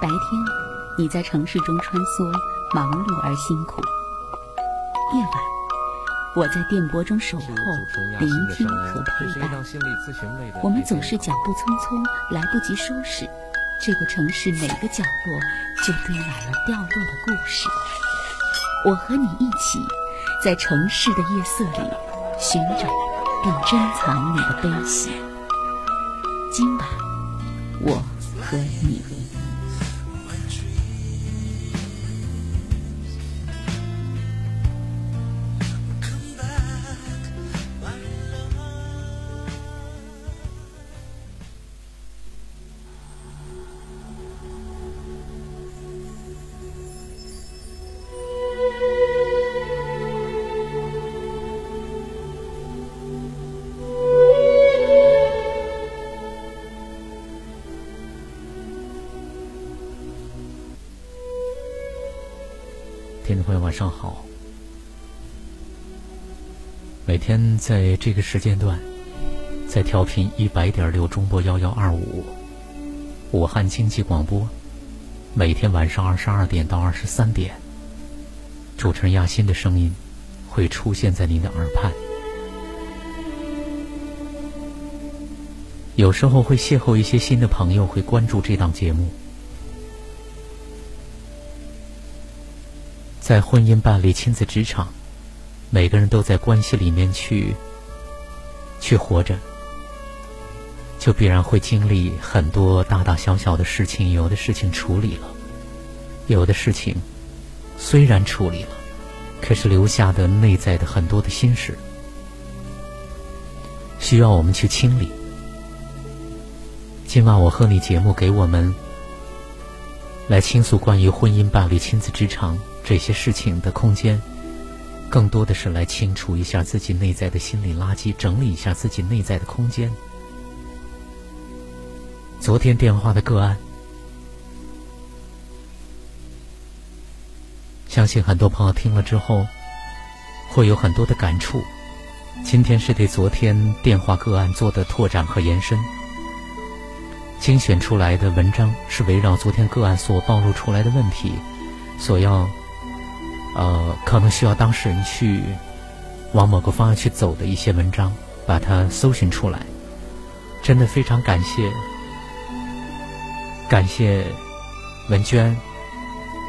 白天，你在城市中穿梭，忙碌而辛苦；夜晚，我在电波中守候，聆听和陪伴。我们总是脚步匆匆，来不及收拾，这个城市每个角落就堆满了掉落的故事。我和你一起，在城市的夜色里寻找并珍藏你的悲喜。今晚，我和你。上好。每天在这个时间段，在调频一百点六中波幺幺二五，武汉经济广播，每天晚上二十二点到二十三点，主持人亚欣的声音会出现在您的耳畔。有时候会邂逅一些新的朋友，会关注这档节目。在婚姻、伴侣、亲子、职场，每个人都在关系里面去去活着，就必然会经历很多大大小小的事情。有的事情处理了，有的事情虽然处理了，可是留下的内在的很多的心事，需要我们去清理。今晚我和你节目给我们来倾诉关于婚姻、伴侣、亲子、职场。这些事情的空间，更多的是来清除一下自己内在的心理垃圾，整理一下自己内在的空间。昨天电话的个案，相信很多朋友听了之后，会有很多的感触。今天是对昨天电话个案做的拓展和延伸，精选出来的文章是围绕昨天个案所暴露出来的问题，所要。呃，可能需要当事人去往某个方向去走的一些文章，把它搜寻出来。真的非常感谢，感谢文娟，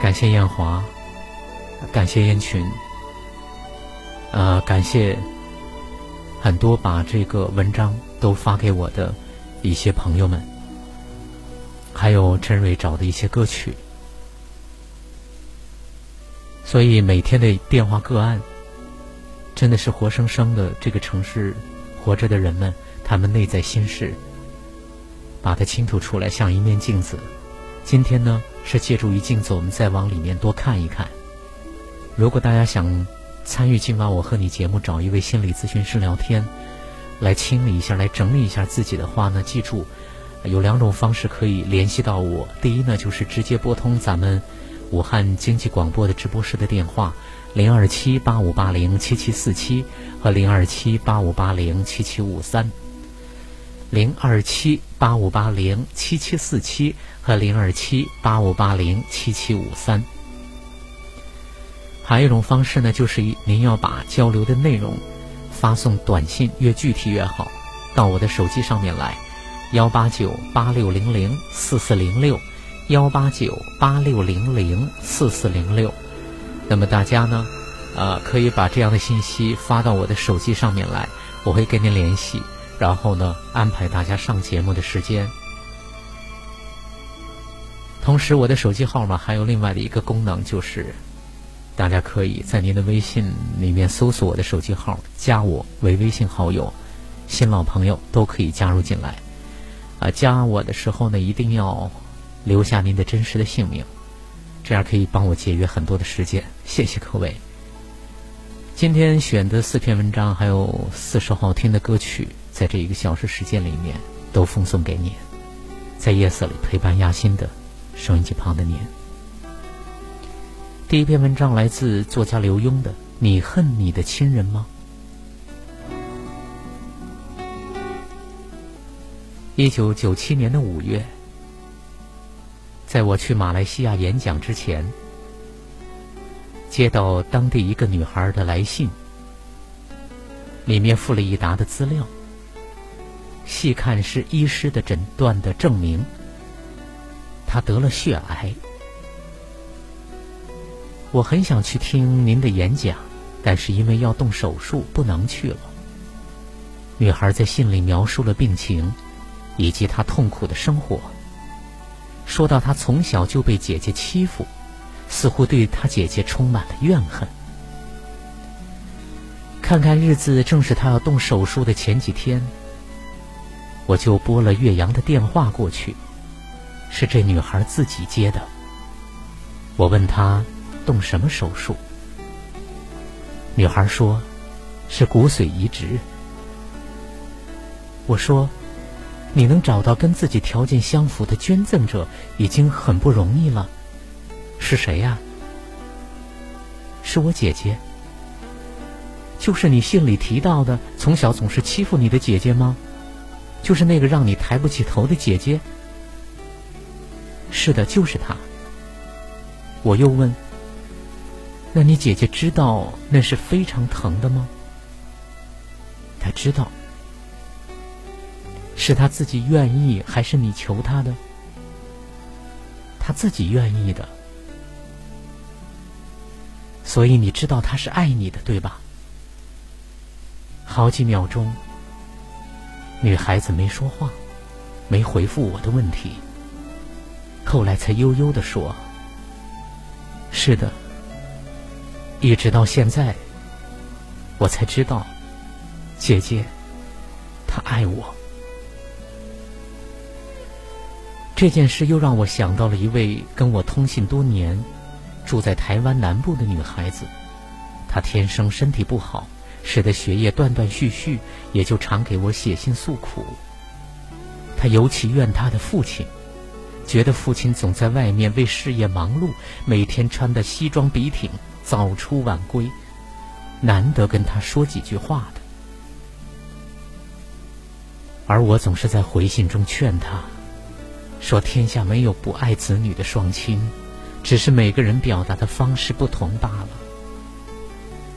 感谢艳华，感谢燕群，呃，感谢很多把这个文章都发给我的一些朋友们，还有陈蕊找的一些歌曲。所以每天的电话个案，真的是活生生的这个城市活着的人们，他们内在心事，把它倾吐出来，像一面镜子。今天呢，是借助于镜子，我们再往里面多看一看。如果大家想参与今晚我和你节目，找一位心理咨询师聊天，来清理一下，来整理一下自己的话呢，记住有两种方式可以联系到我。第一呢，就是直接拨通咱们。武汉经济广播的直播室的电话：零二七八五八零七七四七和零二七八五八零七七五三。零二七八五八零七七四七和零二七八五八零七七五三。还有一种方式呢，就是您要把交流的内容发送短信，越具体越好，到我的手机上面来：幺八九八六零零四四零六。幺八九八六零零四四零六，那么大家呢，呃，可以把这样的信息发到我的手机上面来，我会跟您联系，然后呢，安排大家上节目的时间。同时，我的手机号码还有另外的一个功能，就是大家可以在您的微信里面搜索我的手机号，加我为微信好友，新老朋友都可以加入进来。啊，加我的时候呢，一定要。留下您的真实的姓名，这样可以帮我节约很多的时间。谢谢各位。今天选的四篇文章，还有四首好听的歌曲，在这一个小时时间里面都奉送给你，在夜色里陪伴亚心的收音机旁的您。第一篇文章来自作家刘墉的《你恨你的亲人吗》？一九九七年的五月。在我去马来西亚演讲之前，接到当地一个女孩的来信，里面附了一沓的资料。细看是医师的诊断的证明，她得了血癌。我很想去听您的演讲，但是因为要动手术，不能去了。女孩在信里描述了病情，以及她痛苦的生活。说到她从小就被姐姐欺负，似乎对她姐姐充满了怨恨。看看日子，正是她要动手术的前几天。我就拨了岳阳的电话过去，是这女孩自己接的。我问她动什么手术，女孩说是骨髓移植。我说你能找到跟自己条件相符的捐赠者已经很不容易了，是谁呀？是我姐姐，就是你信里提到的从小总是欺负你的姐姐吗？就是那个让你抬不起头的姐姐。是的，就是她。我又问：“那你姐姐知道那是非常疼的吗？”她知道。是她自己愿意，还是你求她的？她自己愿意的。所以你知道她是爱你的，对吧？好几秒钟。女孩子没说话，没回复我的问题。后来才悠悠的说：“是的，一直到现在，我才知道，姐姐，她爱我。”这件事又让我想到了一位跟我通信多年、住在台湾南部的女孩子，她天生身体不好。使得学业断断续续，也就常给我写信诉苦。她尤其怨她的父亲，觉得父亲总在外面为事业忙碌，每天穿的西装笔挺，早出晚归，难得跟她说几句话的。而我总是在回信中劝她，说天下没有不爱子女的双亲，只是每个人表达的方式不同罢了。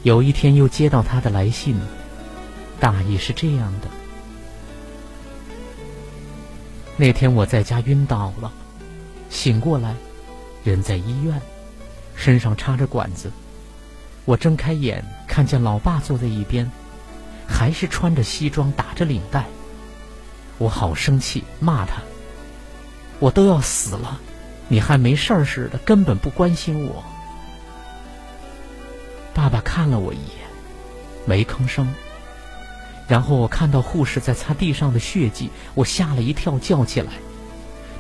有一天又接到他的来信，大意是这样的：那天我在家晕倒了，醒过来，人在医院，身上插着管子。我睁开眼，看见老爸坐在一边，还是穿着西装，打着领带。我好生气，骂他：“我都要死了，你还没事儿似的，根本不关心我。”爸爸看了我一眼，没吭声。然后我看到护士在擦地上的血迹，我吓了一跳，叫起来：“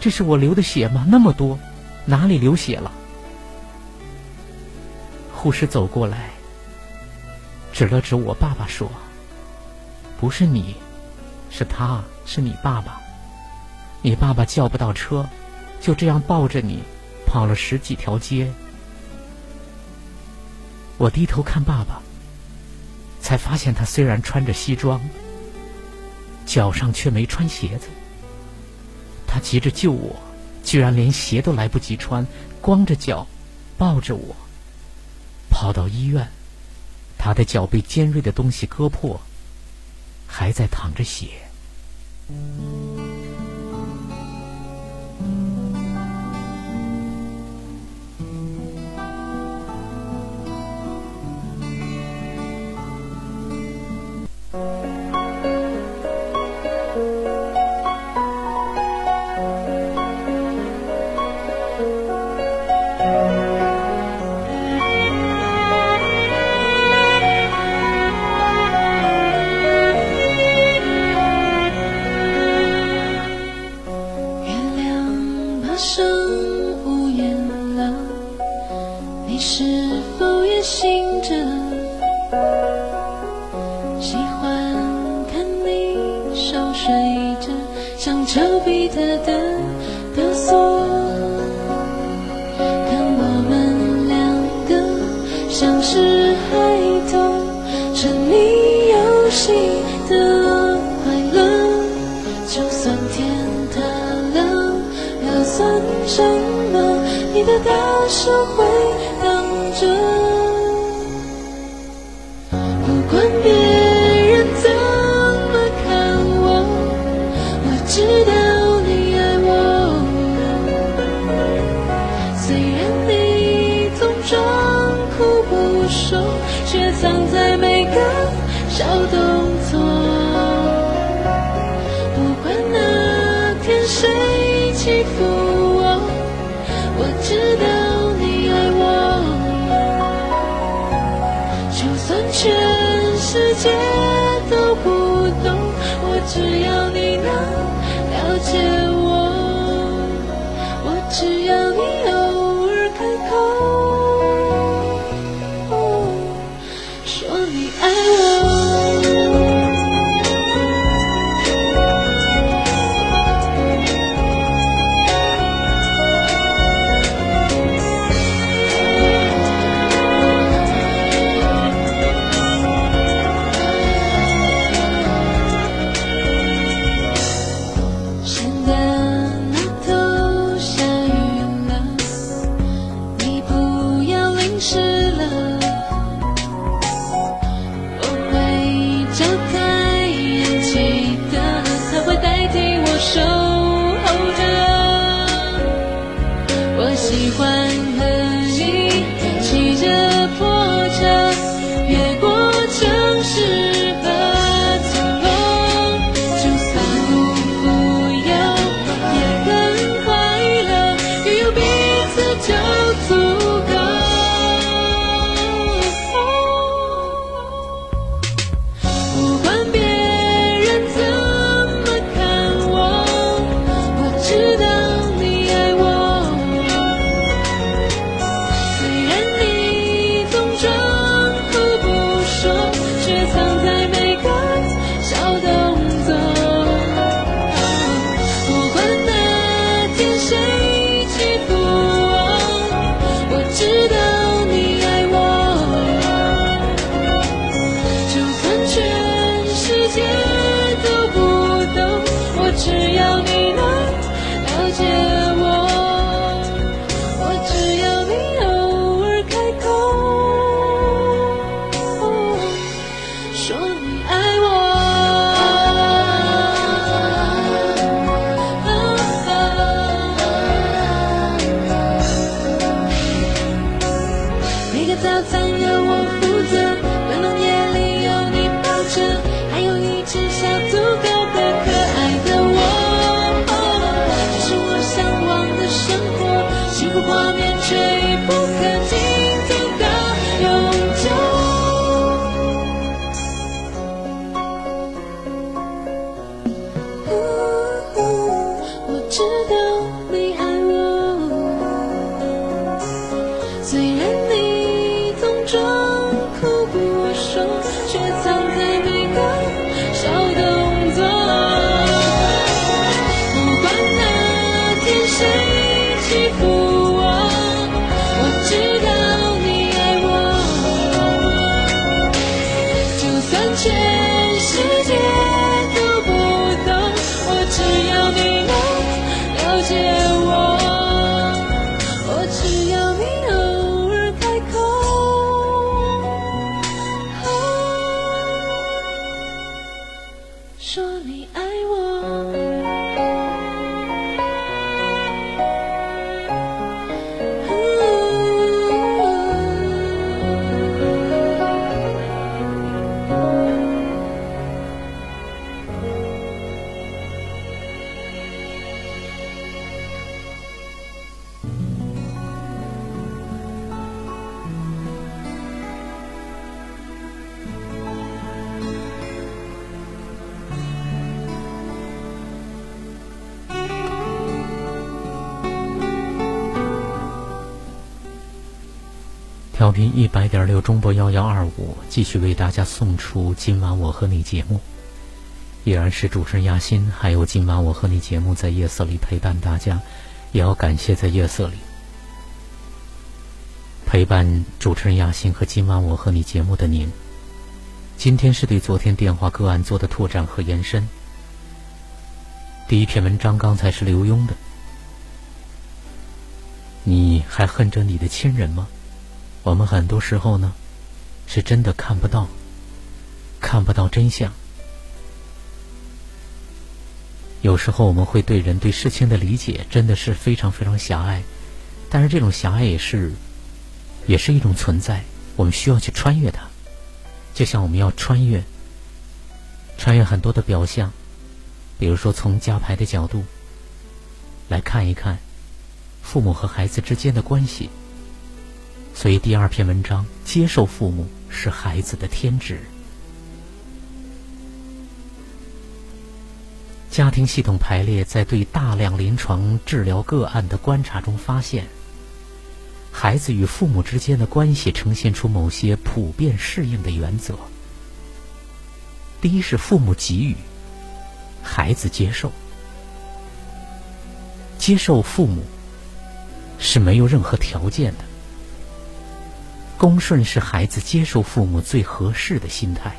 这是我流的血吗？那么多，哪里流血了？”护士走过来，指了指我爸爸说：“不是你，是他，是你爸爸。你爸爸叫不到车，就这样抱着你，跑了十几条街。”我低头看爸爸，才发现他虽然穿着西装，脚上却没穿鞋子。他急着救我，居然连鞋都来不及穿，光着脚抱着我跑到医院。他的脚被尖锐的东西割破，还在淌着血。都不懂，我只要你能了解我，我只要你有。频一百点六中波幺幺二五，继续为大家送出今晚我和你节目，依然是主持人亚欣，还有今晚我和你节目在夜色里陪伴大家，也要感谢在夜色里陪伴主持人亚欣和今晚我和你节目的您。今天是对昨天电话个案做的拓展和延伸。第一篇文章刚才是刘墉的，你还恨着你的亲人吗？我们很多时候呢，是真的看不到，看不到真相。有时候我们会对人对事情的理解真的是非常非常狭隘，但是这种狭隘也是，也是一种存在。我们需要去穿越它，就像我们要穿越，穿越很多的表象，比如说从家牌的角度来看一看。父母和孩子之间的关系，所以第二篇文章接受父母是孩子的天职。家庭系统排列在对大量临床治疗个案的观察中发现，孩子与父母之间的关系呈现出某些普遍适应的原则。第一是父母给予，孩子接受，接受父母。是没有任何条件的，恭顺是孩子接受父母最合适的心态。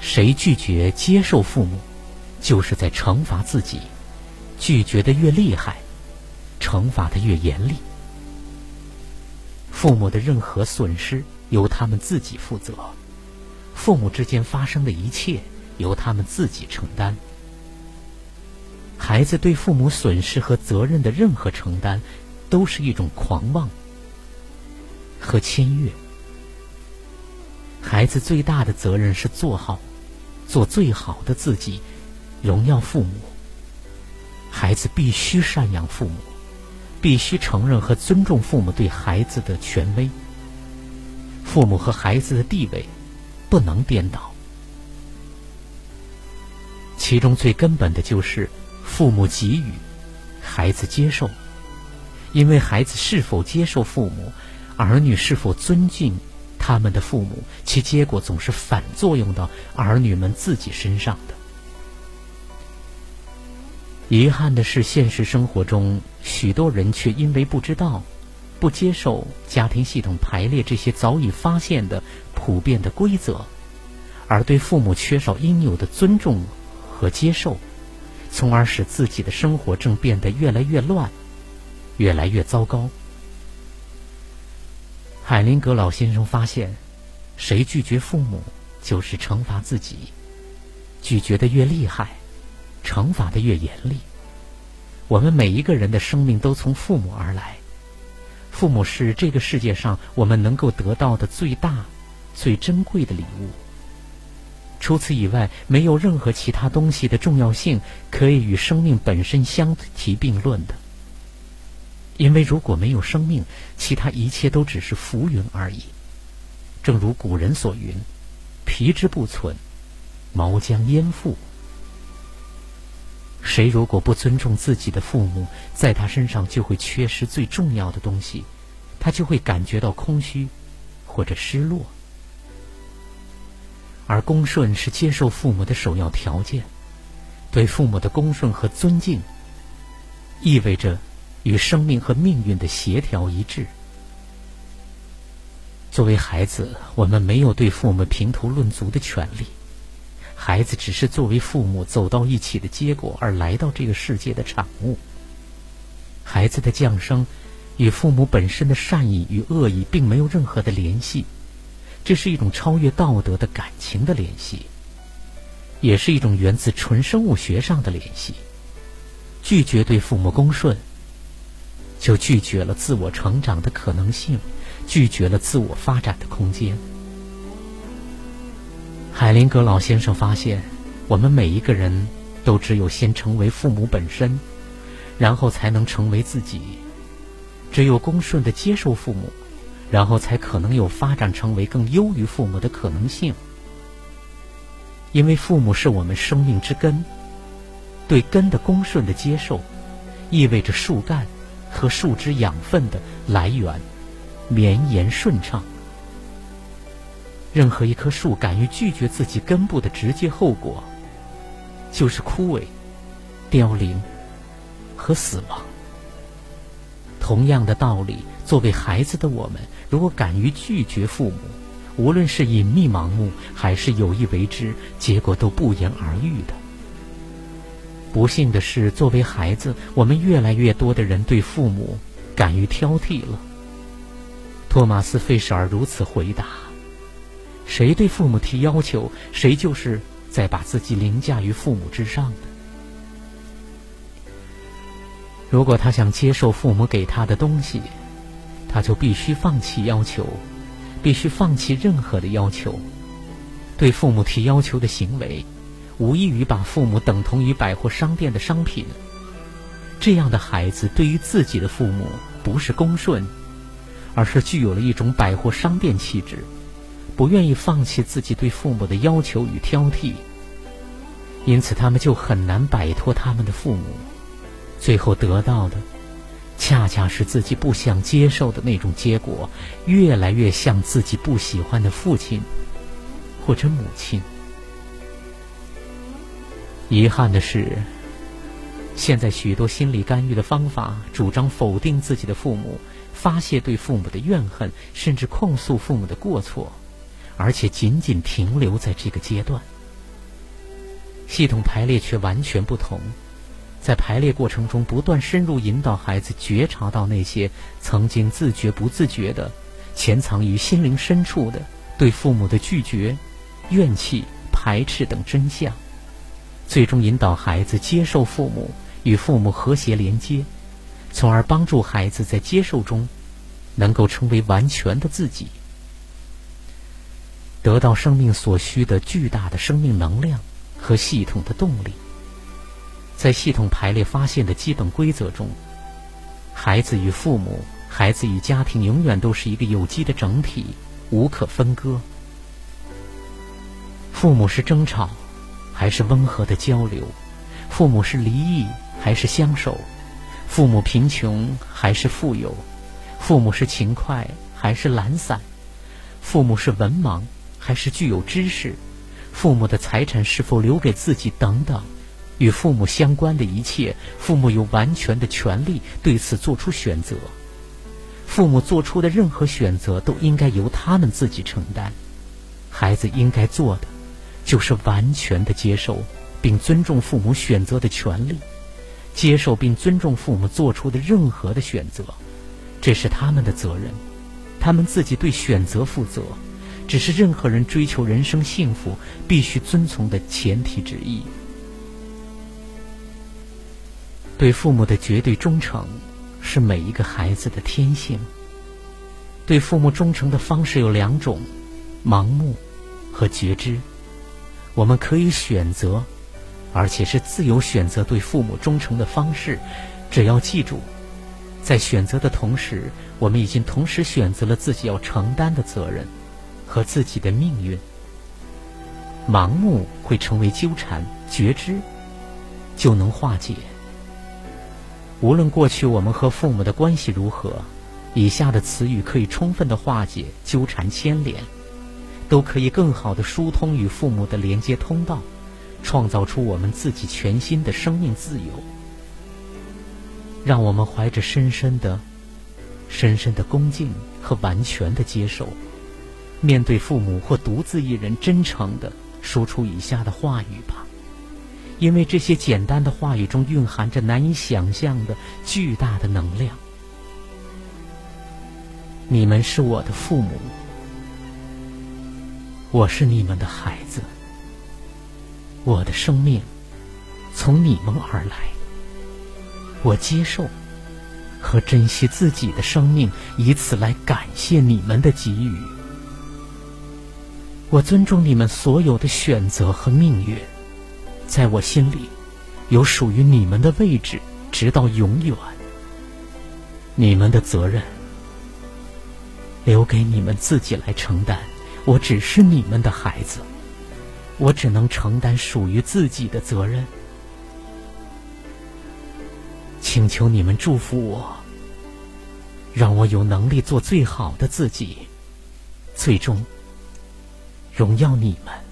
谁拒绝接受父母，就是在惩罚自己。拒绝的越厉害，惩罚的越严厉。父母的任何损失由他们自己负责，父母之间发生的一切由他们自己承担。孩子对父母损失和责任的任何承担，都是一种狂妄和签约。孩子最大的责任是做好，做最好的自己，荣耀父母。孩子必须赡养父母，必须承认和尊重父母对孩子的权威。父母和孩子的地位不能颠倒，其中最根本的就是。父母给予，孩子接受，因为孩子是否接受父母，儿女是否尊敬他们的父母，其结果总是反作用到儿女们自己身上的。遗憾的是，现实生活中许多人却因为不知道、不接受家庭系统排列这些早已发现的普遍的规则，而对父母缺少应有的尊重和接受。从而使自己的生活正变得越来越乱，越来越糟糕。海灵格老先生发现，谁拒绝父母，就是惩罚自己。拒绝的越厉害，惩罚的越严厉。我们每一个人的生命都从父母而来，父母是这个世界上我们能够得到的最大、最珍贵的礼物。除此以外，没有任何其他东西的重要性可以与生命本身相提并论的。因为如果没有生命，其他一切都只是浮云而已。正如古人所云：“皮之不存，毛将焉附？”谁如果不尊重自己的父母，在他身上就会缺失最重要的东西，他就会感觉到空虚或者失落。而恭顺是接受父母的首要条件，对父母的恭顺和尊敬，意味着与生命和命运的协调一致。作为孩子，我们没有对父母评头论足的权利，孩子只是作为父母走到一起的结果而来到这个世界的产物。孩子的降生与父母本身的善意与恶意并没有任何的联系。这是一种超越道德的感情的联系，也是一种源自纯生物学上的联系。拒绝对父母恭顺，就拒绝了自我成长的可能性，拒绝了自我发展的空间。海灵格老先生发现，我们每一个人都只有先成为父母本身，然后才能成为自己。只有恭顺的接受父母。然后才可能有发展成为更优于父母的可能性，因为父母是我们生命之根。对根的恭顺的接受，意味着树干和树枝养分的来源绵延顺畅。任何一棵树敢于拒绝自己根部的直接后果，就是枯萎、凋零和死亡。同样的道理，作为孩子的我们。如果敢于拒绝父母，无论是隐秘盲目还是有意为之，结果都不言而喻的。不幸的是，作为孩子，我们越来越多的人对父母敢于挑剔了。托马斯·费舍尔如此回答：“谁对父母提要求，谁就是在把自己凌驾于父母之上的。如果他想接受父母给他的东西，他就必须放弃要求，必须放弃任何的要求。对父母提要求的行为。”无异于把父母等同于百货商店的商品。这样的孩子对于自己的父母不是恭顺，而是具有了一种百货商店气质，不愿意放弃自己对父母的要求与挑剔。因此，他们就很难摆脱他们的父母，最后得到的，恰恰是自己不想接受的那种结果，越来越像自己不喜欢的父亲或者母亲。遗憾的是，现在许多心理干预的方法主张否定自己的父母，发泄对父母的怨恨，甚至控诉父母的过错，而且仅仅停留在这个阶段。系统排列却完全不同，在排列过程中不断深入引导孩子觉察到那些曾经自觉不自觉的潜藏于心灵深处的对父母的拒绝、怨气、排斥等真相。最终引导孩子接受父母，与父母和谐连接，从而帮助孩子在接受中，能够成为完全的自己，得到生命所需的巨大的生命能量和系统的动力。在系统排列发现的基本规则中，孩子与父母、孩子与家庭永远都是一个有机的整体，无可分割。父母是争吵。还是温和的交流，父母是离异还是相守，父母贫穷还是富有，父母是勤快还是懒散，父母是文盲还是具有知识，父母的财产是否留给自己等等，与父母相关的一切，父母有完全的权利对此做出选择。父母做出的任何选择都应该由他们自己承担，孩子应该做的。就是完全的接受并尊重父母选择的权利，接受并尊重父母做出的任何的选择，这是他们的责任，他们自己对选择负责，只是任何人追求人生幸福必须遵从的前提之一。对父母的绝对忠诚是每一个孩子的天性。对父母忠诚的方式有两种：盲目和觉知。我们可以选择，而且是自由选择对父母忠诚的方式。只要记住，在选择的同时，我们已经同时选择了自己要承担的责任和自己的命运。盲目会成为纠缠，觉知就能化解。无论过去我们和父母的关系如何，以下的词语可以充分的化解纠缠牵连。都可以更好的疏通与父母的连接通道，创造出我们自己全新的生命自由。让我们怀着深深的、深深的恭敬和完全的接受，面对父母或独自一人，真诚的说出以下的话语吧。因为这些简单的话语中蕴含着难以想象的巨大的能量。你们是我的父母。我是你们的孩子，我的生命从你们而来。我接受和珍惜自己的生命，以此来感谢你们的给予。我尊重你们所有的选择和命运，在我心里有属于你们的位置，直到永远。你们的责任留给你们自己来承担。我只是你们的孩子，我只能承担属于自己的责任。请求你们祝福我，让我有能力做最好的自己，最终荣耀你们。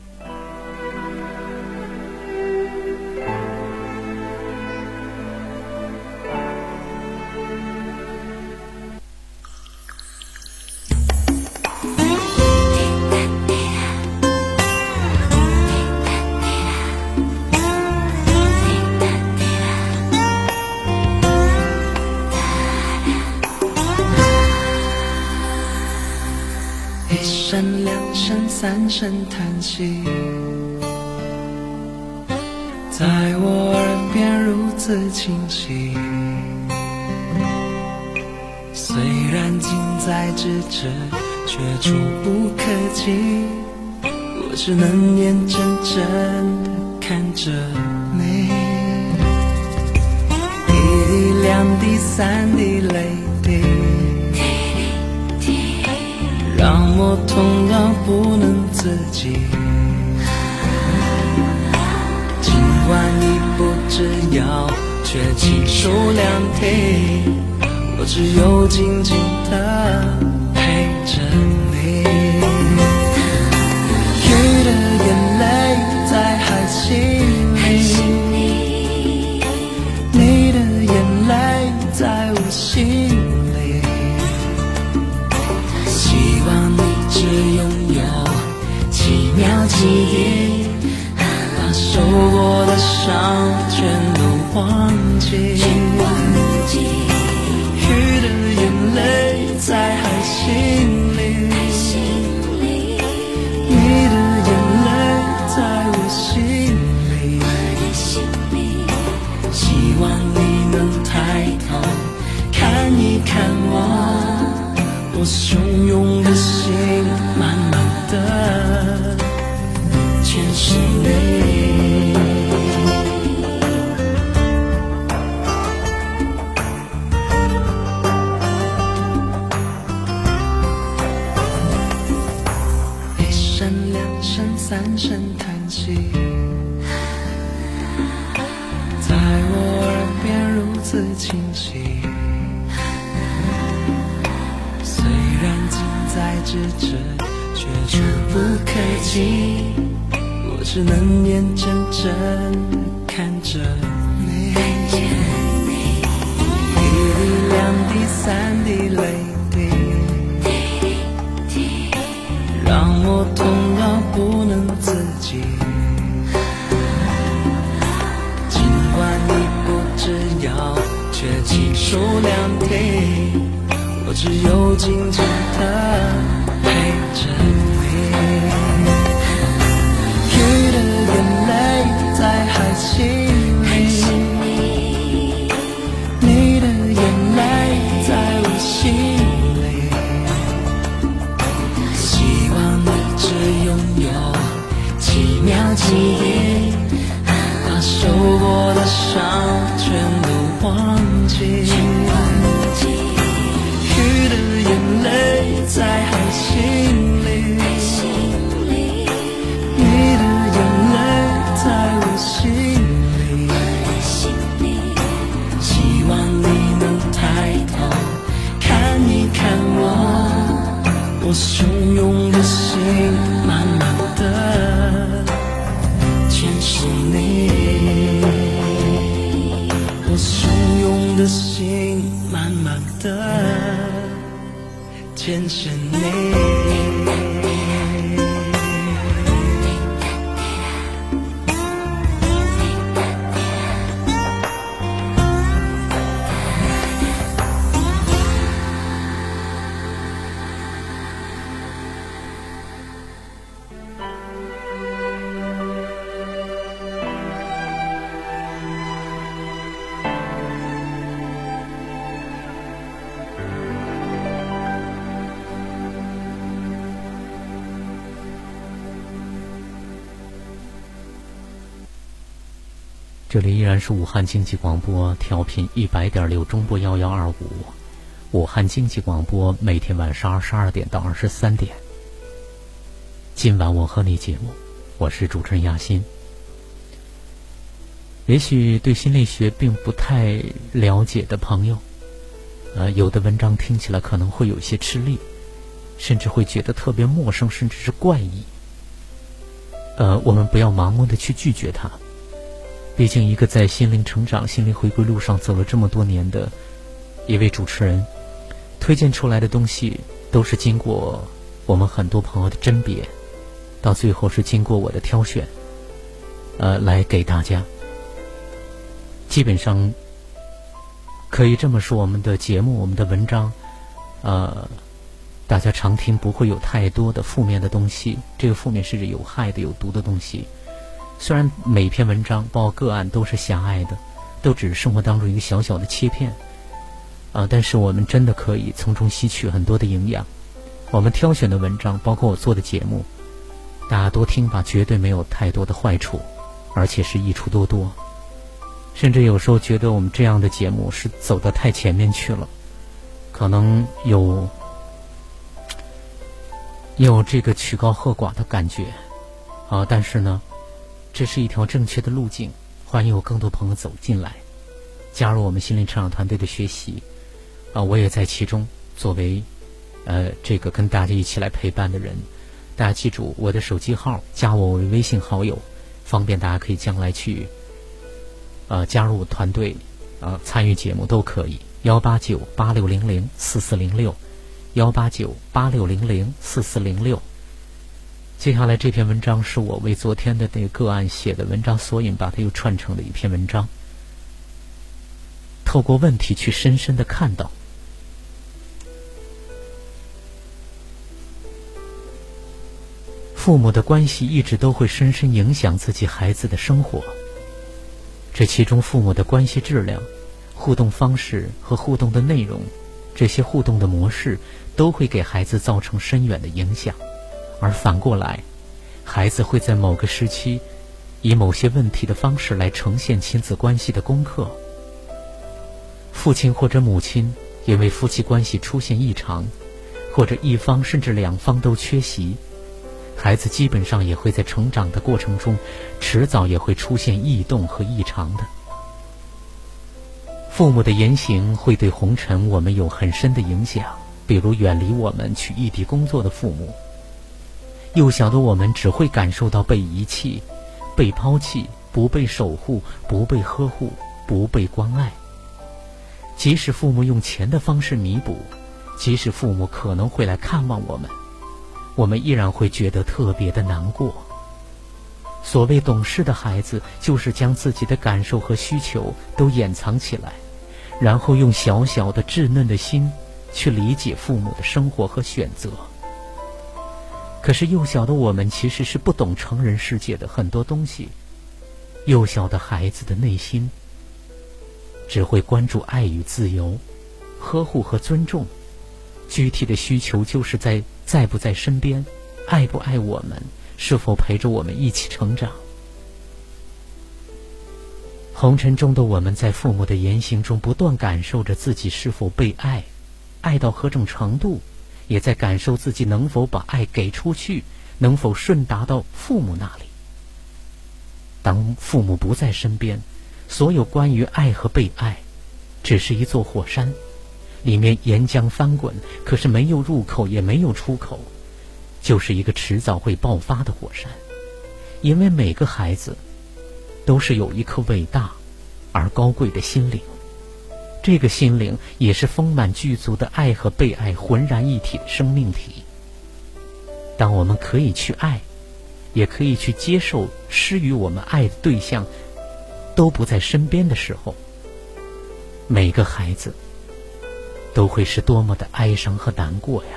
声叹息，在我耳边如此清晰。虽然近在咫尺，却触不可及。我只能眼睁睁地看着你，一滴两滴三滴泪让我痛到不能自己。尽管你不知要，却亲手两提。我只有静静的陪着你，忘记。雨的眼泪在海心里，你的眼泪在我心里。希望你能抬头看一看我，我汹涌的心慢慢的全是你。变成你。这里依然是武汉经济广播，调频一百点六，中波幺幺二五。武汉经济广播每天晚上二十二点到二十三点。今晚我和你节目，我是主持人亚欣。也许对心理学并不太了解的朋友，呃，有的文章听起来可能会有些吃力，甚至会觉得特别陌生，甚至是怪异。呃，我们不要盲目的去拒绝它。毕竟，一个在心灵成长、心灵回归路上走了这么多年的一位主持人，推荐出来的东西都是经过我们很多朋友的甄别，到最后是经过我的挑选，呃，来给大家。基本上可以这么说，我们的节目、我们的文章，呃，大家常听不会有太多的负面的东西，这个负面是指有害的、有毒的东西。虽然每篇文章包括个案都是狭隘的，都只是生活当中一个小小的切片，啊，但是我们真的可以从中吸取很多的营养。我们挑选的文章，包括我做的节目，大家多听吧，绝对没有太多的坏处，而且是益处多多。甚至有时候觉得我们这样的节目是走得太前面去了，可能有。有这个曲高和寡的感觉，啊，但是呢，这是一条正确的路径。欢迎有更多朋友走进来，加入我们心灵成长团队的学习，啊，我也在其中作为，呃，这个跟大家一起来陪伴的人。大家记住我的手机号，加我为微信好友，方便大家可以将来去，呃，加入团队，啊，参与节目都可以。幺八九八六零零四四零六。幺八九八六零零四四零六。接下来这篇文章是我为昨天的那个个案写的文章索引，把它又串成了一篇文章。透过问题去深深的看到，父母的关系一直都会深深影响自己孩子的生活。这其中，父母的关系质量、互动方式和互动的内容，这些互动的模式。都会给孩子造成深远的影响，而反过来，孩子会在某个时期，以某些问题的方式来呈现亲子关系的功课。父亲或者母亲因为夫妻关系出现异常，或者一方甚至两方都缺席，孩子基本上也会在成长的过程中，迟早也会出现异动和异常的。父母的言行会对红尘我们有很深的影响。比如远离我们去异地工作的父母，幼小的我们只会感受到被遗弃、被抛弃、不被守护、不被呵护、不被关爱。即使父母用钱的方式弥补，即使父母可能会来看望我们，我们依然会觉得特别的难过。所谓懂事的孩子，就是将自己的感受和需求都掩藏起来，然后用小小的稚嫩的心。去理解父母的生活和选择。可是幼小的我们其实是不懂成人世界的很多东西。幼小的孩子的内心只会关注爱与自由、呵护和尊重。具体的需求就是在在不在身边，爱不爱我们，是否陪着我们一起成长。红尘中的我们在父母的言行中不断感受着自己是否被爱。爱到何种程度，也在感受自己能否把爱给出去，能否顺达到父母那里。当父母不在身边，所有关于爱和被爱，只是一座火山，里面岩浆翻滚，可是没有入口，也没有出口，就是一个迟早会爆发的火山。因为每个孩子，都是有一颗伟大而高贵的心灵。这个心灵也是丰满具足的爱和被爱浑然一体的生命体。当我们可以去爱，也可以去接受施予我们爱的对象都不在身边的时候，每个孩子都会是多么的哀伤和难过呀！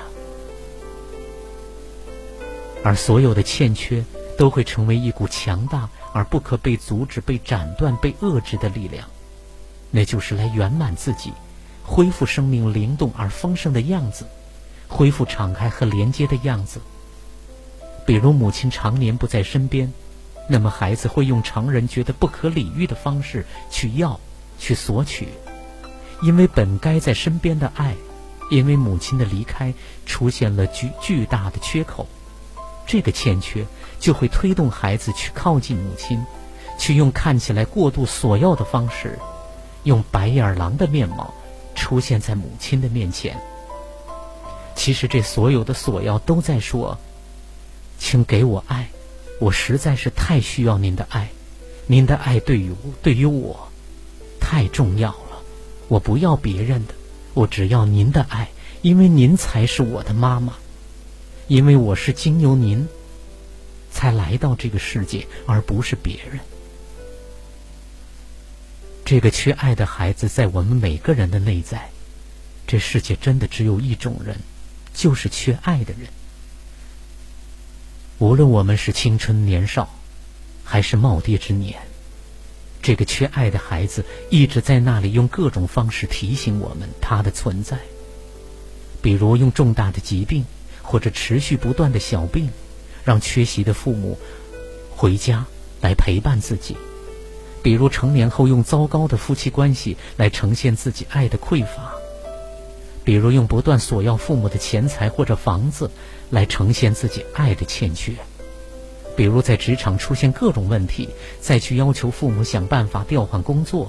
而所有的欠缺都会成为一股强大而不可被阻止、被斩断、被遏制的力量。那就是来圆满自己，恢复生命灵动而丰盛的样子，恢复敞开和连接的样子。比如母亲常年不在身边，那么孩子会用常人觉得不可理喻的方式去要、去索取，因为本该在身边的爱，因为母亲的离开出现了巨巨大的缺口，这个欠缺就会推动孩子去靠近母亲，去用看起来过度索要的方式。用白眼狼的面貌出现在母亲的面前。其实这所有的索要都在说：“请给我爱，我实在是太需要您的爱，您的爱对于我对于我太重要了。我不要别人的，我只要您的爱，因为您才是我的妈妈，因为我是经由您才来到这个世界，而不是别人。”这个缺爱的孩子，在我们每个人的内在。这世界真的只有一种人，就是缺爱的人。无论我们是青春年少，还是耄耋之年，这个缺爱的孩子一直在那里用各种方式提醒我们他的存在。比如用重大的疾病或者持续不断的小病，让缺席的父母回家来陪伴自己；比如成年后用糟糕的夫妻关系来呈现自己爱的匮乏；比如用不断索要父母的钱财或者房子来呈现自己爱的欠缺；比如在职场出现各种问题，再去要求父母想办法调换工作；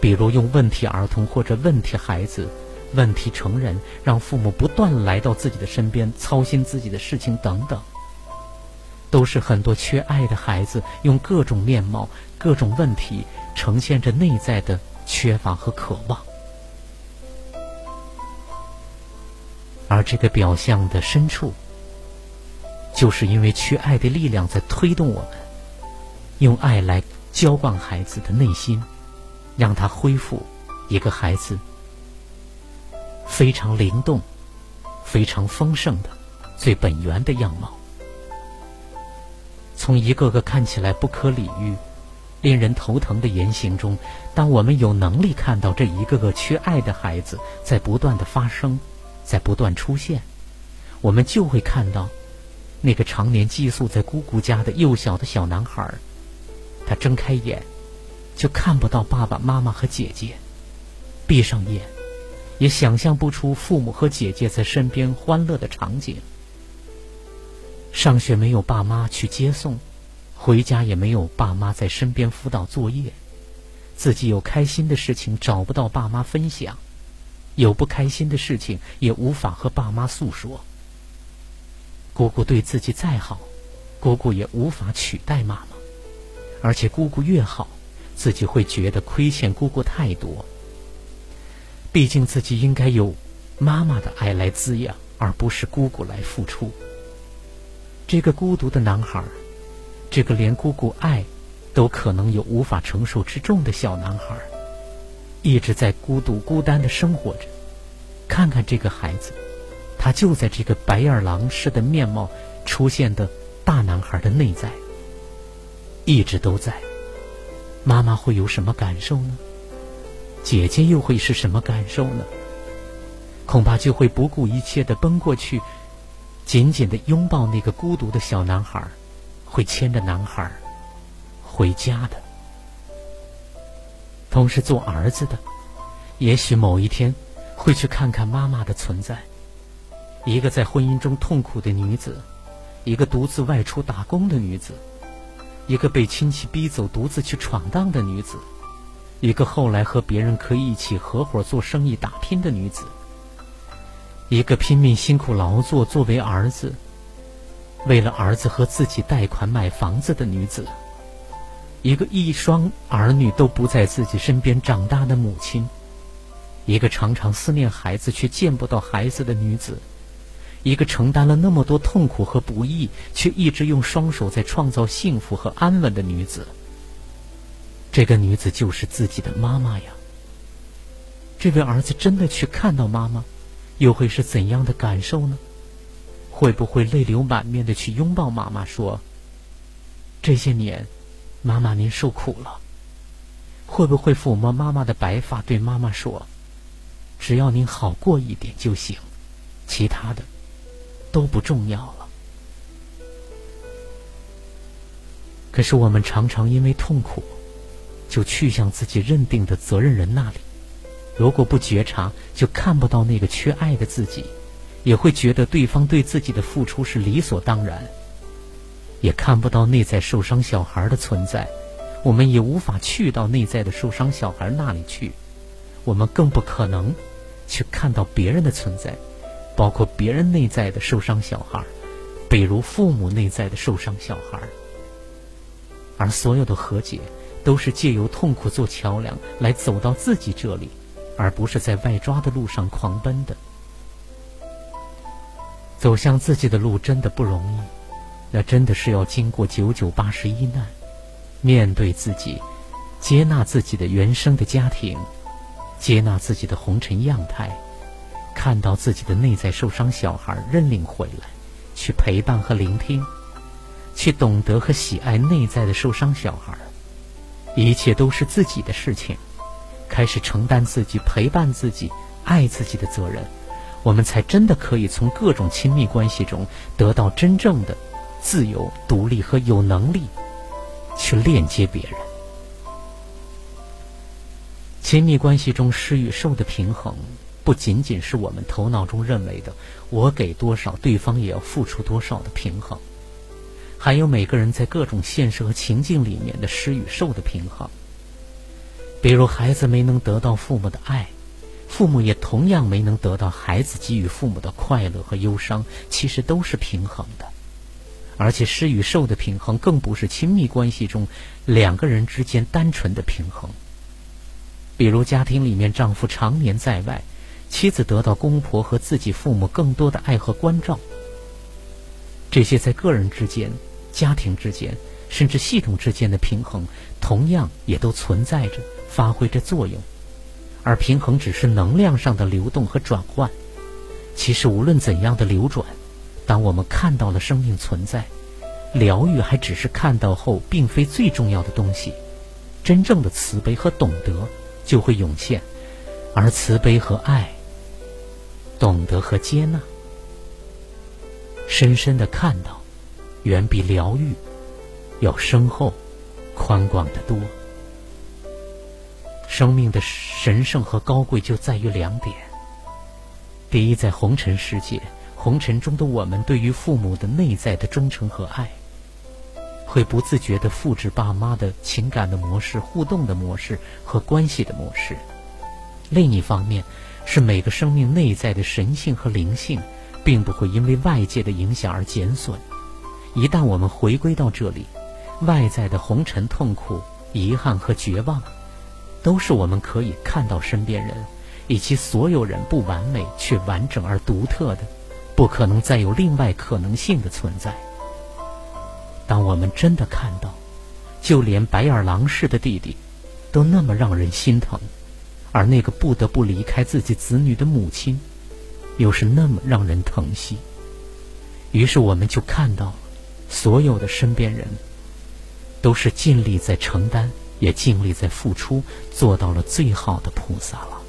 比如用问题儿童或者问题孩子。问题成人，让父母不断来到自己的身边，操心自己的事情等等，都是很多缺爱的孩子用各种面貌、各种问题呈现着内在的缺乏和渴望。而这个表象的深处，就是因为缺爱的力量在推动我们，用爱来浇灌孩子的内心，让他恢复一个孩子。非常灵动、非常丰盛的最本源的样貌。从一个个看起来不可理喻、令人头疼的言行中，当我们有能力看到这一个个缺爱的孩子在不断的发生、在不断出现，我们就会看到那个常年寄宿在姑姑家的幼小的小男孩，他睁开眼就看不到爸爸妈妈和姐姐，闭上眼。也想象不出父母和姐姐在身边欢乐的场景。上学没有爸妈去接送，回家也没有爸妈在身边辅导作业，自己有开心的事情找不到爸妈分享，有不开心的事情也无法和爸妈诉说。姑姑对自己再好，姑姑也无法取代妈妈，而且姑姑越好，自己会觉得亏欠姑姑太多。毕竟自己应该有妈妈的爱来滋养，而不是姑姑来付出。这个孤独的男孩，这个连姑姑爱都可能有无法承受之重的小男孩，一直在孤独孤单的生活着。看看这个孩子，他就在这个白眼狼似的面貌出现的大男孩的内在，一直都在。妈妈会有什么感受呢？姐姐又会是什么感受呢？恐怕就会不顾一切的奔过去，紧紧的拥抱那个孤独的小男孩，会牵着男孩回家的。同时，做儿子的，也许某一天会去看看妈妈的存在。一个在婚姻中痛苦的女子，一个独自外出打工的女子，一个被亲戚逼走独自去闯荡的女子。一个后来和别人可以一起合伙做生意打拼的女子，一个拼命辛苦劳作作为儿子，为了儿子和自己贷款买房子的女子，一个一双儿女都不在自己身边长大的母亲，一个常常思念孩子却见不到孩子的女子，一个承担了那么多痛苦和不易却一直用双手在创造幸福和安稳的女子。这个女子就是自己的妈妈呀。这位儿子真的去看到妈妈，又会是怎样的感受呢？会不会泪流满面的去拥抱妈妈，说：“这些年，妈妈您受苦了。”会不会抚摸妈妈的白发，对妈妈说：“只要您好过一点就行，其他的都不重要了。”可是我们常常因为痛苦。就去向自己认定的责任人那里，如果不觉察，就看不到那个缺爱的自己，也会觉得对方对自己的付出是理所当然，也看不到内在受伤小孩的存在，我们也无法去到内在的受伤小孩那里去，我们更不可能去看到别人的存在，包括别人内在的受伤小孩，比如父母内在的受伤小孩，而所有的和解。都是借由痛苦做桥梁来走到自己这里，而不是在外抓的路上狂奔的。走向自己的路真的不容易，那真的是要经过九九八十一难，面对自己，接纳自己的原生的家庭，接纳自己的红尘样态，看到自己的内在受伤小孩认领回来，去陪伴和聆听，去懂得和喜爱内在的受伤小孩，一切都是自己的事情，开始承担自己陪伴自己、爱自己的责任，我们才真的可以从各种亲密关系中得到真正的自由、独立和有能力去链接别人。亲密关系中施与受的平衡，不仅仅是我们头脑中认为的“我给多少，对方也要付出多少”的平衡，还有每个人在各种现实和情境里面的施与受的平衡。比如，孩子没能得到父母的爱，父母也同样没能得到孩子给予父母的快乐和忧伤，其实都是平衡的。而且，施与受的平衡，更不是亲密关系中两个人之间单纯的平衡。比如家庭里面，丈夫常年在外，妻子得到公婆和自己父母更多的爱和关照。这些在个人之间、家庭之间，甚至系统之间的平衡，同样也都存在着、发挥着作用。而平衡只是能量上的流动和转换。其实无论怎样的流转，当我们看到了生命存在，疗愈还只是看到后并非最重要的东西。真正的慈悲和懂得。就会涌现，而慈悲和爱、懂得和接纳，深深的看到，远比疗愈要深厚、宽广的多。生命的神圣和高贵就在于两点：第一，在红尘世界，红尘中的我们对于父母的内在的忠诚和爱。会不自觉地复制爸妈的情感的模式、互动的模式和关系的模式。另一方面，是每个生命内在的神性和灵性，并不会因为外界的影响而减损。一旦我们回归到这里，外在的红尘、痛苦、遗憾和绝望，都是我们可以看到身边人以及所有人不完美却完整而独特的，不可能再有另外可能性的存在。当我们真的看到，就连白眼狼似的弟弟，都那么让人心疼，而那个不得不离开自己子女的母亲，又是那么让人疼惜。于是我们就看到，所有的身边人，都是尽力在承担，也尽力在付出，做到了最好的菩萨了。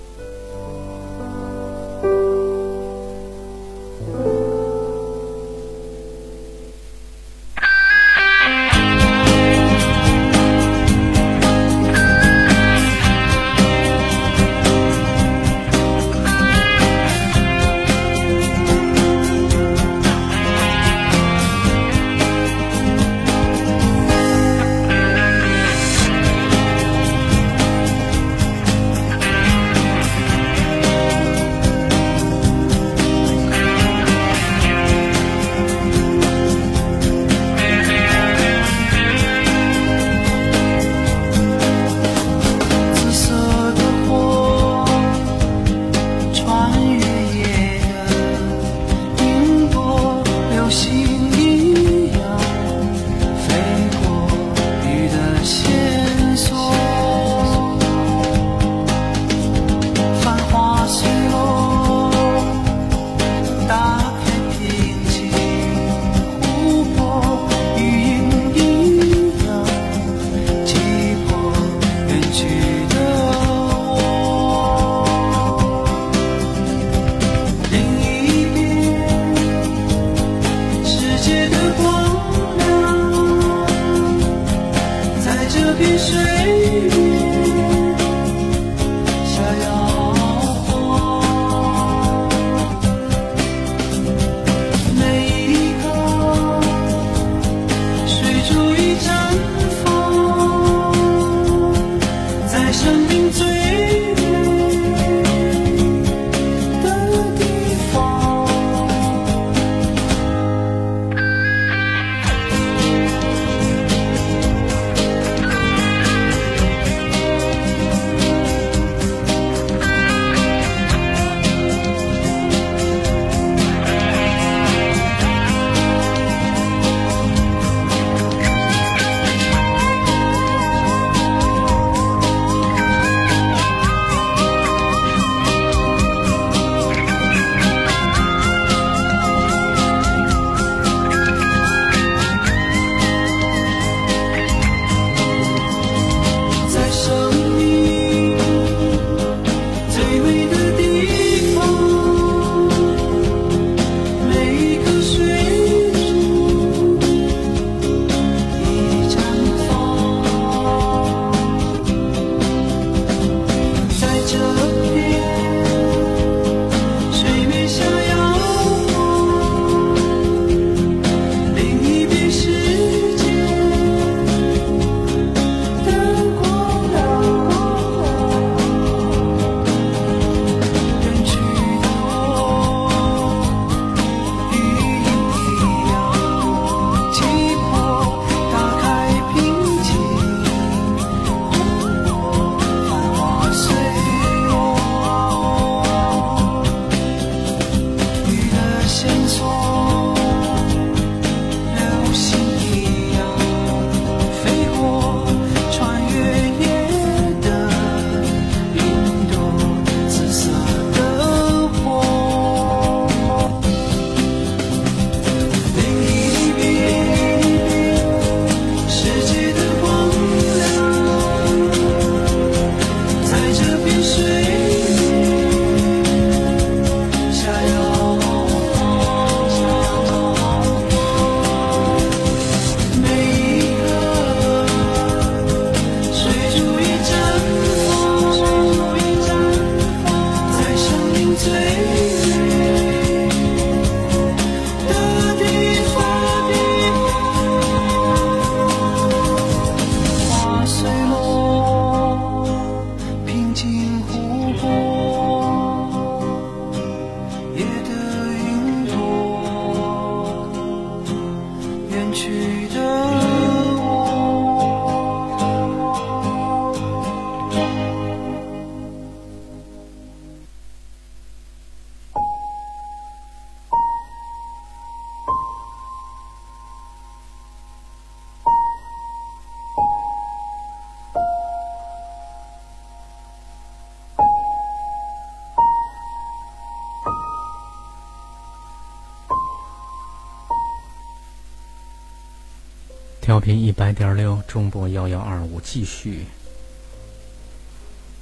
频一百点六，中波幺幺二五，继续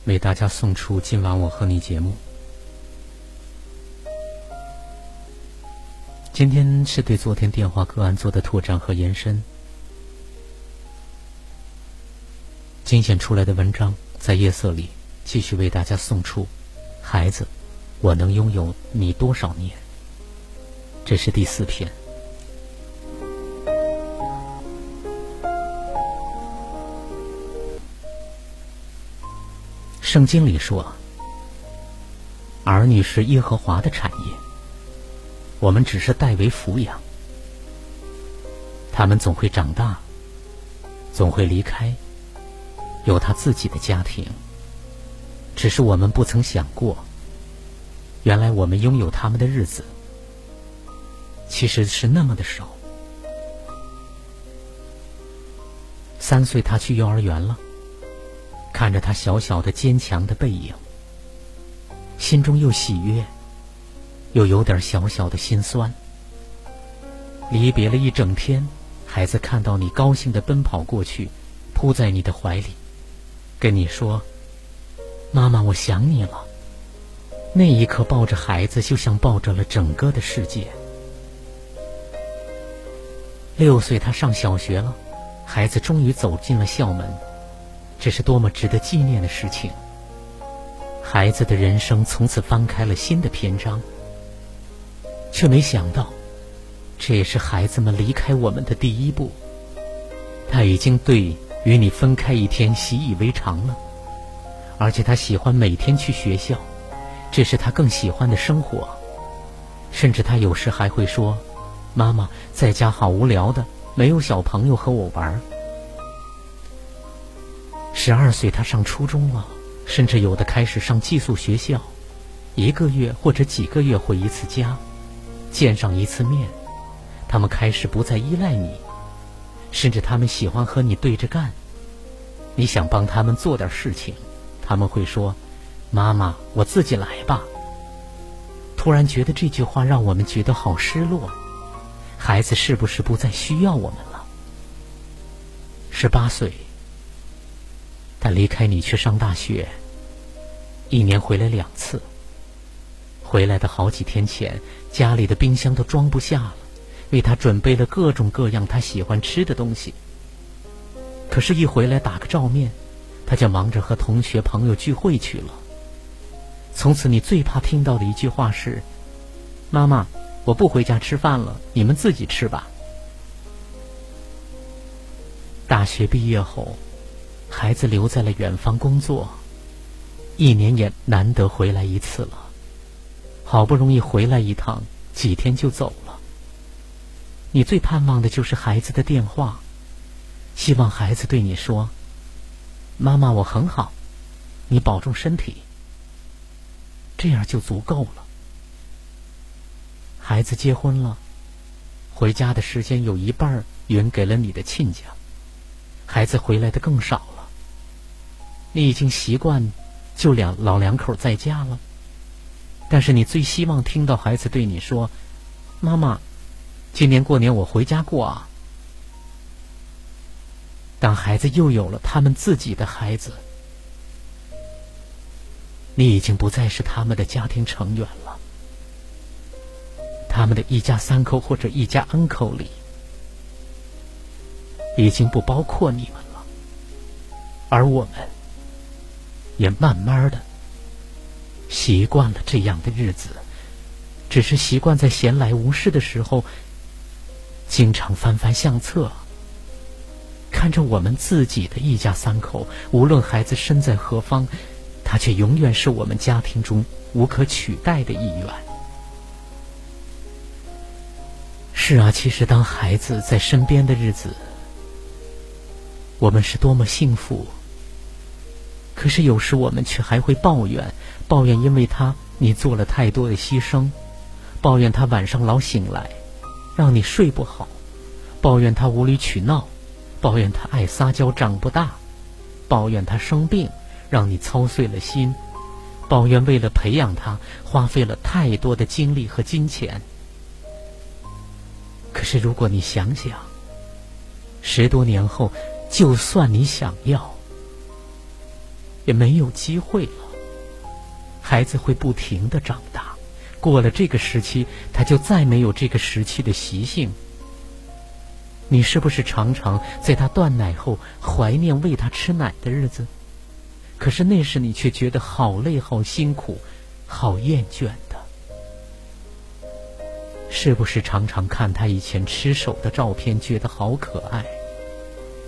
为大家送出今晚我和你节目。今天是对昨天电话个案做的拓展和延伸，精选出来的文章，在夜色里继续为大家送出。孩子，我能拥有你多少年？这是第四篇。圣经里说，儿女是耶和华的产业，我们只是代为抚养，他们总会长大，总会离开，有他自己的家庭。只是我们不曾想过，原来我们拥有他们的日子，其实是那么的少。三岁，他去幼儿园了。看着他小小的坚强的背影，心中又喜悦，又有点小小的心酸。离别了一整天，孩子看到你高兴的奔跑过去，扑在你的怀里，跟你说：“妈妈，我想你了。”那一刻，抱着孩子就像抱着了整个的世界。六岁，他上小学了，孩子终于走进了校门。这是多么值得纪念的事情！孩子的人生从此翻开了新的篇章，却没想到，这也是孩子们离开我们的第一步。他已经对与你分开一天习以为常了，而且他喜欢每天去学校，这是他更喜欢的生活。甚至他有时还会说：“妈妈在家好无聊的，没有小朋友和我玩。”十二岁，他上初中了，甚至有的开始上寄宿学校，一个月或者几个月回一次家，见上一次面。他们开始不再依赖你，甚至他们喜欢和你对着干。你想帮他们做点事情，他们会说：“妈妈，我自己来吧。”突然觉得这句话让我们觉得好失落。孩子是不是不再需要我们了？十八岁。他离开你去上大学，一年回来两次。回来的好几天前，家里的冰箱都装不下了，为他准备了各种各样他喜欢吃的东西。可是，一回来打个照面，他就忙着和同学朋友聚会去了。从此，你最怕听到的一句话是：“妈妈，我不回家吃饭了，你们自己吃吧。”大学毕业后。孩子留在了远方工作，一年也难得回来一次了。好不容易回来一趟，几天就走了。你最盼望的就是孩子的电话，希望孩子对你说：“妈妈，我很好，你保重身体。”这样就足够了。孩子结婚了，回家的时间有一半匀给了你的亲家，孩子回来的更少了。你已经习惯就两老两口在家了，但是你最希望听到孩子对你说：“妈妈，今年过年我回家过啊。”当孩子又有了他们自己的孩子，你已经不再是他们的家庭成员了，他们的一家三口或者一家 N 口里已经不包括你们了，而我们。也慢慢的习惯了这样的日子，只是习惯在闲来无事的时候，经常翻翻相册，看着我们自己的一家三口，无论孩子身在何方，他却永远是我们家庭中无可取代的一员。是啊，其实当孩子在身边的日子，我们是多么幸福。可是有时我们却还会抱怨，抱怨因为他你做了太多的牺牲，抱怨他晚上老醒来，让你睡不好，抱怨他无理取闹，抱怨他爱撒娇长不大，抱怨他生病让你操碎了心，抱怨为了培养他花费了太多的精力和金钱。可是如果你想想，十多年后，就算你想要，也没有机会了。孩子会不停的长大，过了这个时期，他就再没有这个时期的习性。你是不是常常在他断奶后怀念喂他吃奶的日子？可是那时你却觉得好累、好辛苦、好厌倦的。是不是常常看他以前吃手的照片，觉得好可爱？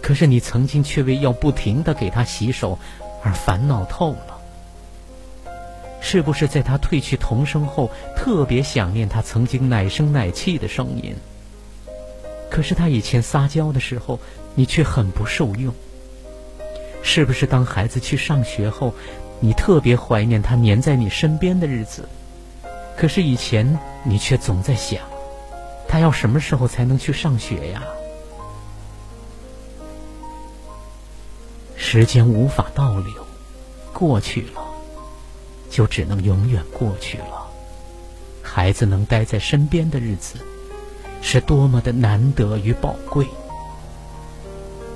可是你曾经却为要不停的给他洗手而烦恼透了。是不是在他褪去童声后，特别想念他曾经奶声奶气的声音？可是他以前撒娇的时候，你却很不受用。是不是当孩子去上学后，你特别怀念他黏在你身边的日子？可是以前你却总在想，他要什么时候才能去上学呀？时间无法倒流，过去了，就只能永远过去了。孩子能待在身边的日子。是多么的难得与宝贵！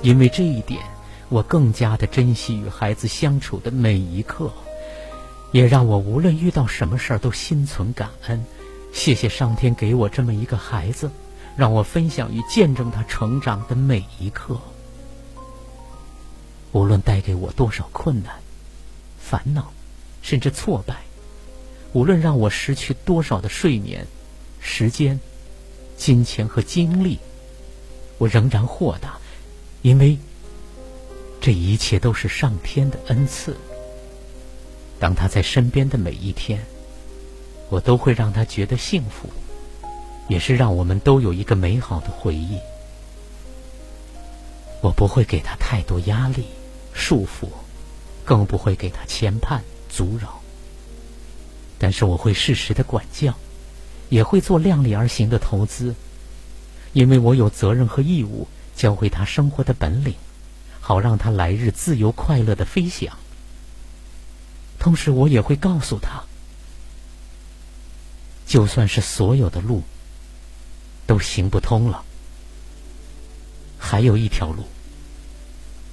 因为这一点，我更加的珍惜与孩子相处的每一刻，也让我无论遇到什么事儿都心存感恩。谢谢上天给我这么一个孩子，让我分享与见证他成长的每一刻。无论带给我多少困难、烦恼，甚至挫败；无论让我失去多少的睡眠、时间。金钱和精力，我仍然豁达，因为这一切都是上天的恩赐。当他在身边的每一天，我都会让他觉得幸福，也是让我们都有一个美好的回忆。我不会给他太多压力、束缚，更不会给他牵绊、阻扰，但是我会适时的管教。也会做量力而行的投资，因为我有责任和义务教会他生活的本领，好让他来日自由快乐的飞翔。同时，我也会告诉他，就算是所有的路都行不通了，还有一条路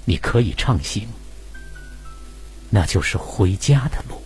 你可以畅行，那就是回家的路。